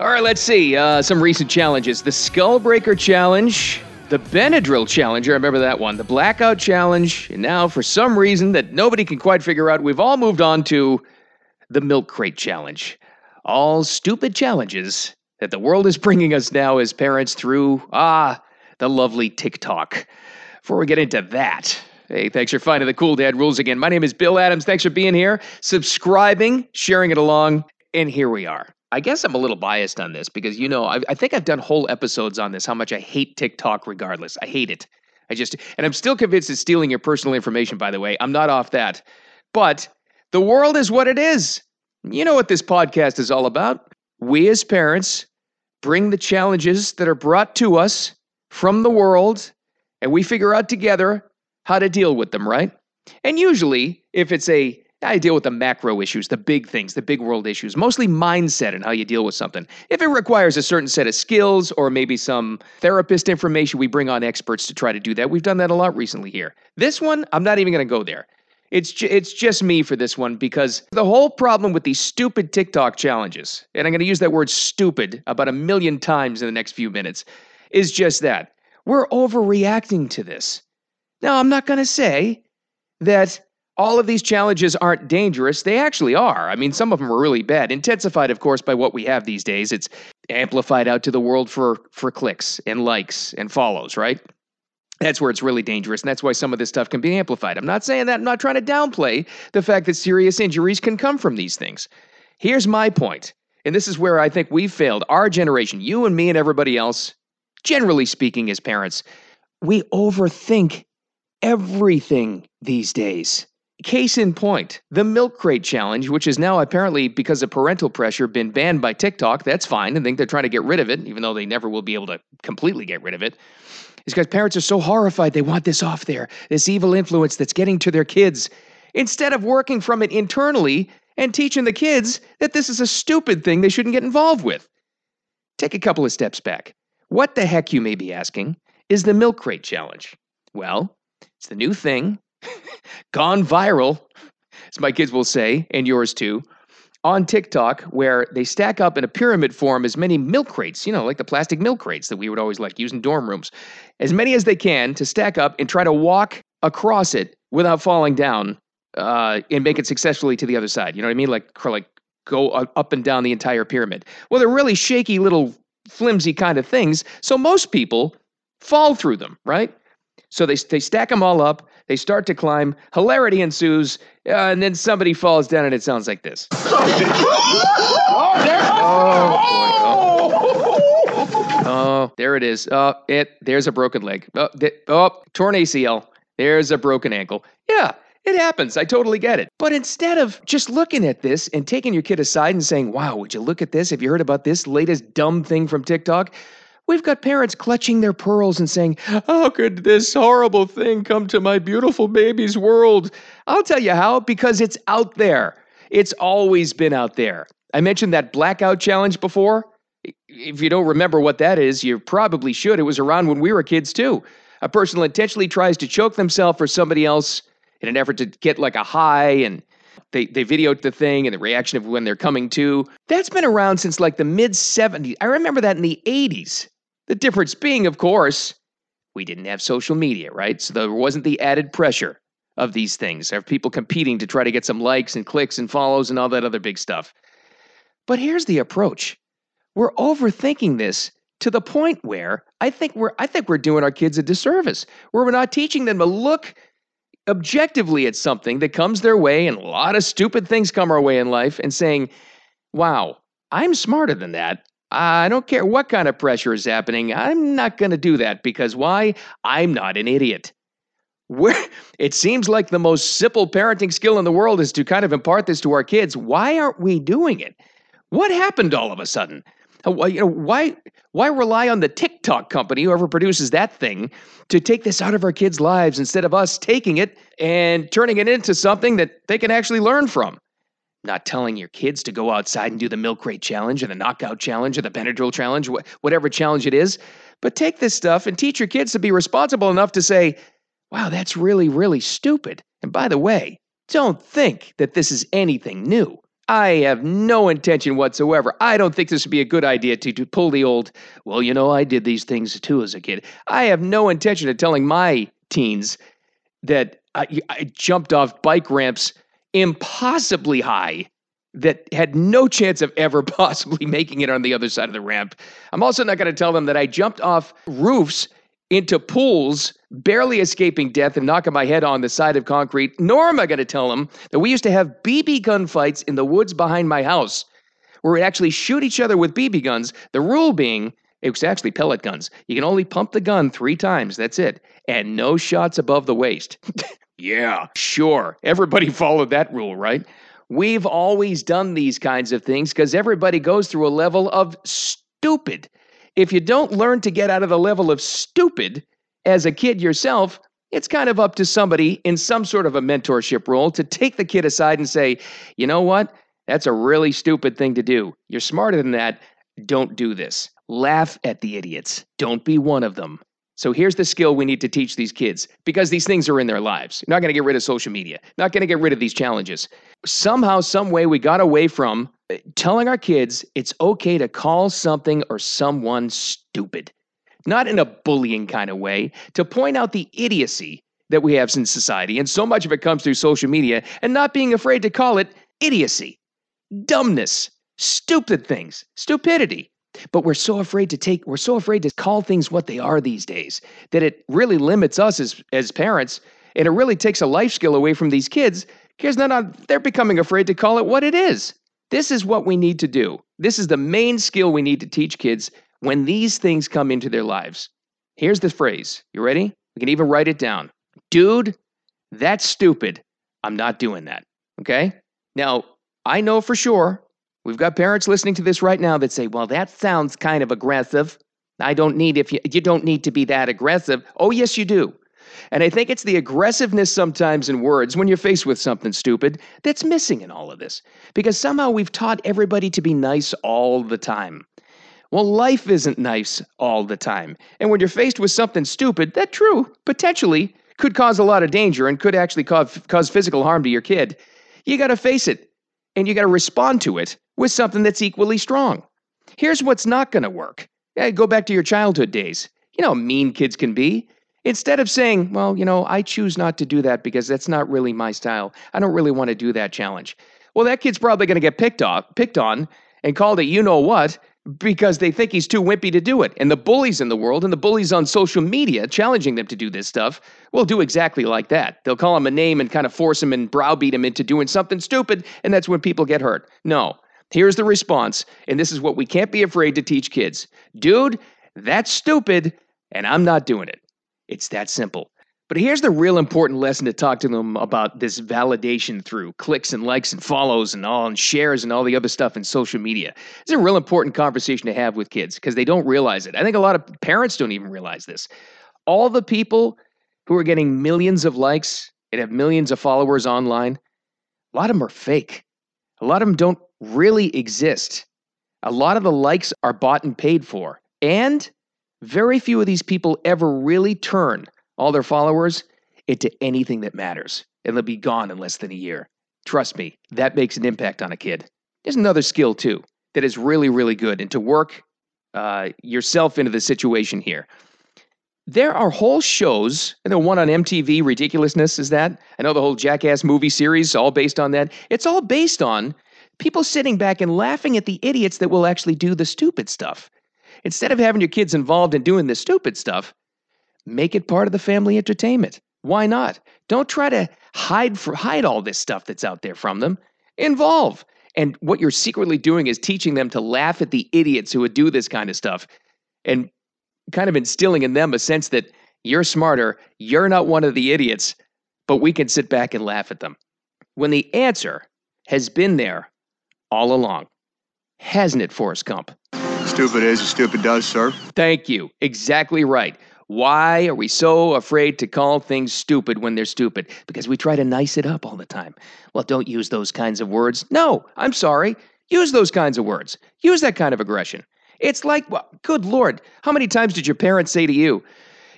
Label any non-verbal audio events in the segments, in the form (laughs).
All right, let's see. Uh, some recent challenges the Skullbreaker Challenge, the Benadryl Challenge. I remember that one. The Blackout Challenge. And now, for some reason that nobody can quite figure out, we've all moved on to the Milk Crate Challenge. All stupid challenges that the world is bringing us now as parents through, ah, the lovely TikTok. Before we get into that, Hey, thanks for finding the Cool Dad Rules again. My name is Bill Adams. Thanks for being here, subscribing, sharing it along, and here we are. I guess I'm a little biased on this because, you know, I, I, think I've done whole episodes on this, how much I hate TikTok regardless. I hate it. I just, and I'm still convinced it's stealing your personal information, by the way. I'm not off that. But the world is what it is. You know what this podcast is all about. We as parents bring the challenges that are brought to us from the world, and we figure out together how to deal with them, right? And usually, if it's a I deal with the macro issues, the big things, the big world issues, mostly mindset and how you deal with something. If it requires a certain set of skills or maybe some therapist information, we bring on experts to try to do that. We've done that a lot recently here. This one, I'm not even going to go there. It's ju- it's just me for this one because the whole problem with these stupid TikTok challenges, and I'm going to use that word stupid about a million times in the next few minutes, is just that. We're overreacting to this. Now, I'm not going to say that all of these challenges aren't dangerous. They actually are. I mean, some of them are really bad. Intensified, of course, by what we have these days. It's amplified out to the world for for clicks and likes and follows, right? That's where it's really dangerous, and that's why some of this stuff can be amplified. I'm not saying that. I'm not trying to downplay the fact that serious injuries can come from these things. Here's my point. and this is where I think we've failed. Our generation, you and me and everybody else, generally speaking, as parents, we overthink everything these days. Case in point, the milk crate challenge, which is now apparently because of parental pressure been banned by TikTok. That's fine. I think they're trying to get rid of it, even though they never will be able to completely get rid of it. Is because parents are so horrified they want this off there, this evil influence that's getting to their kids, instead of working from it internally and teaching the kids that this is a stupid thing they shouldn't get involved with. Take a couple of steps back. What the heck, you may be asking, is the milk crate challenge? Well, it's the new thing, gone viral, as my kids will say, and yours too, on TikTok, where they stack up in a pyramid form as many milk crates, you know, like the plastic milk crates that we would always like use in dorm rooms, as many as they can to stack up and try to walk across it without falling down uh, and make it successfully to the other side. You know what I mean? Like, like go up and down the entire pyramid. Well, they're really shaky little flimsy kind of things. So most people fall through them, right? So they, they stack them all up. They start to climb. Hilarity ensues. Uh, and then somebody falls down, and it sounds like this. (laughs) oh, boy. Oh. oh, there it is. Oh, it. There's a broken leg. Oh, th- oh, torn ACL. There's a broken ankle. Yeah, it happens. I totally get it. But instead of just looking at this and taking your kid aside and saying, wow, would you look at this? Have you heard about this latest dumb thing from TikTok? We've got parents clutching their pearls and saying, How could this horrible thing come to my beautiful baby's world? I'll tell you how, because it's out there. It's always been out there. I mentioned that blackout challenge before. If you don't remember what that is, you probably should. It was around when we were kids too. A person intentionally tries to choke themselves or somebody else in an effort to get like a high and they, they videoed the thing and the reaction of when they're coming to. That's been around since like the mid 70s. I remember that in the 80s. The difference being, of course, we didn't have social media, right? So there wasn't the added pressure of these things, of people competing to try to get some likes and clicks and follows and all that other big stuff. But here's the approach. We're overthinking this to the point where I think we're I think we're doing our kids a disservice. Where we're not teaching them to look objectively at something that comes their way and a lot of stupid things come our way in life and saying, "Wow, I'm smarter than that. I don't care what kind of pressure is happening. I'm not going to do that because why? I'm not an idiot. Where it seems like the most simple parenting skill in the world is to kind of impart this to our kids. Why aren't we doing it? What happened all of a sudden? You know, why why rely on the TikTok company, whoever produces that thing, to take this out of our kids' lives instead of us taking it and turning it into something that they can actually learn from? Not telling your kids to go outside and do the milk crate challenge or the knockout challenge or the Benadryl challenge, whatever challenge it is. But take this stuff and teach your kids to be responsible enough to say, wow, that's really, really stupid. And by the way, don't think that this is anything new. I have no intention whatsoever. I don't think this would be a good idea to, to pull the old, well, you know, I did these things too as a kid. I have no intention of telling my teens that I, I jumped off bike ramps impossibly high that had no chance of ever (laughs) possibly making it on the other side of the ramp. I'm also not going to tell them that I jumped off roofs into pools, barely escaping death and knocking my head on the side of concrete. Nor am I going to tell them that we used to have BB gun fights in the woods behind my house where we actually shoot each other with BB guns. The rule being, it was actually pellet guns. You can only pump the gun three times. That's it. And no shots above the waist. (laughs) yeah, sure. Everybody (laughs) followed that rule, right? We've always done these kinds of things because everybody goes through a level of stupid. If you don't learn to get out of the level of stupid as a kid yourself, it's kind of up to somebody in some sort of a mentorship role to take the kid aside and say, you know what? That's a really stupid thing to do. You're smarter than that. Don't do this. Laugh at the idiots. Don't be one of them. So here's the skill we need to teach these kids because these things are in their lives. You're not going to get rid of social media, not going to get rid of these challenges. Somehow, some way, we got away from uh, telling our kids it's okay to call something or someone stupid, not in a bullying kind of way, to point out the idiocy that we have in society. And so much of it comes through social media and not being afraid to call it idiocy, dumbness, stupid things, stupidity. But we're so afraid to take, we're so afraid to call things what they are these days that it really limits us as, as parents and it really takes a life skill away from these kids because they're not, they're becoming afraid to call it what it is. This is what we need to do. This is the main skill we need to teach kids when these things come into their lives. Here's the phrase. You ready? We can even write it down. Dude, that's stupid. I'm not doing that. Okay? Now, I know for sure We've got parents listening to this right now that say, "Well, that sounds kind of aggressive. I don't need if you you don't need to be that aggressive." Oh, yes you do. And I think it's the aggressiveness sometimes in words when you're faced with something stupid that's missing in all of this. Because somehow we've taught everybody to be nice all the time. Well, life isn't nice all the time. And when you're faced with something stupid, that true, potentially could cause a lot of danger and could actually cause, cause physical harm to your kid. You got to face it and you got to respond to it with something that's equally strong. Here's what's not going to work. Yeah, go back to your childhood days. You know how mean kids can be. Instead of saying, well, you know, I choose not to do that because that's not really my style. I don't really want to do that challenge. Well, that kid's probably going to get picked off, picked on, and called a you know what because they think he's too wimpy to do it. And the bullies in the world and the bullies on social media challenging them to do this stuff will do exactly like that. They'll call him a name and kind of force him and browbeat him into doing something stupid, and that's when people get hurt. No. Here's the response, and this is what we can't be afraid to teach kids. Dude, that's stupid, and I'm not doing it. It's that simple. But here's the real important lesson to talk to them about this validation through clicks and likes and follows and all and shares and all the other stuff in social media. It's a real important conversation to have with kids because they don't realize it. I think a lot of parents don't even realize this. All the people who are getting millions of likes and have millions of followers online, a lot of them are fake. A lot of them don't really exist. A lot of the likes are bought and paid for. And very few of these people ever really turn all their followers into anything that matters, and they'll be gone in less than a year. Trust me, that makes an impact on a kid. There's another skill, too, that is really, really good, and to work uh, yourself into the situation here. There are whole shows, and the one on MTV, Ridiculousness, is that? I know the whole Jackass movie series, all based on that. It's all based on people sitting back and laughing at the idiots that will actually do the stupid stuff. Instead of having your kids involved in doing the stupid stuff, Make it part of the family entertainment. Why not? Don't try to hide for, hide all this stuff that's out there from them. Involve. And what you're secretly doing is teaching them to laugh at the idiots who would do this kind of stuff and kind of instilling in them a sense that you're smarter, you're not one of the idiots, but we can sit back and laugh at them. When the answer has been there all along, hasn't it, Forrest Gump? Stupid is as stupid does, sir. Thank you. Exactly right. Why are we so afraid to call things stupid when they're stupid? Because we try to nice it up all the time. Well, don't use those kinds of words. No, I'm sorry. Use those kinds of words. Use that kind of aggression. It's like, well, good Lord, how many times did your parents say to you,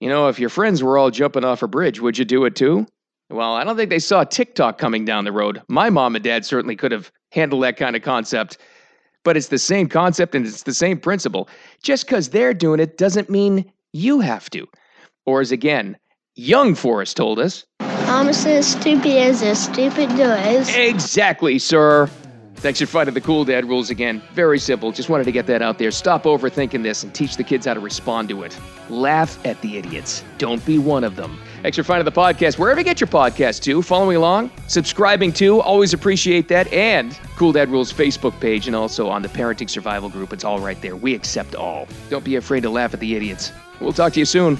you know, if your friends were all jumping off a bridge, would you do it too? Well, I don't think they saw TikTok coming down the road. My mom and dad certainly could have handled that kind of concept. But it's the same concept and it's the same principle. Just because they're doing it doesn't mean you have to. Or as again, young Forrest told us. Almost as stupid as a stupid does. Exactly, sir. Thanks for finding the cool dad rules again. Very simple. Just wanted to get that out there. Stop overthinking this and teach the kids how to respond to it. Laugh at the idiots. Don't be one of them. Thanks for finding the podcast wherever you get your podcast to. Following along, subscribing to, always appreciate that. And Cool Dad Rules Facebook page and also on the Parenting Survival group. It's all right there. We accept all. Don't be afraid to laugh at the idiots. We'll talk to you soon.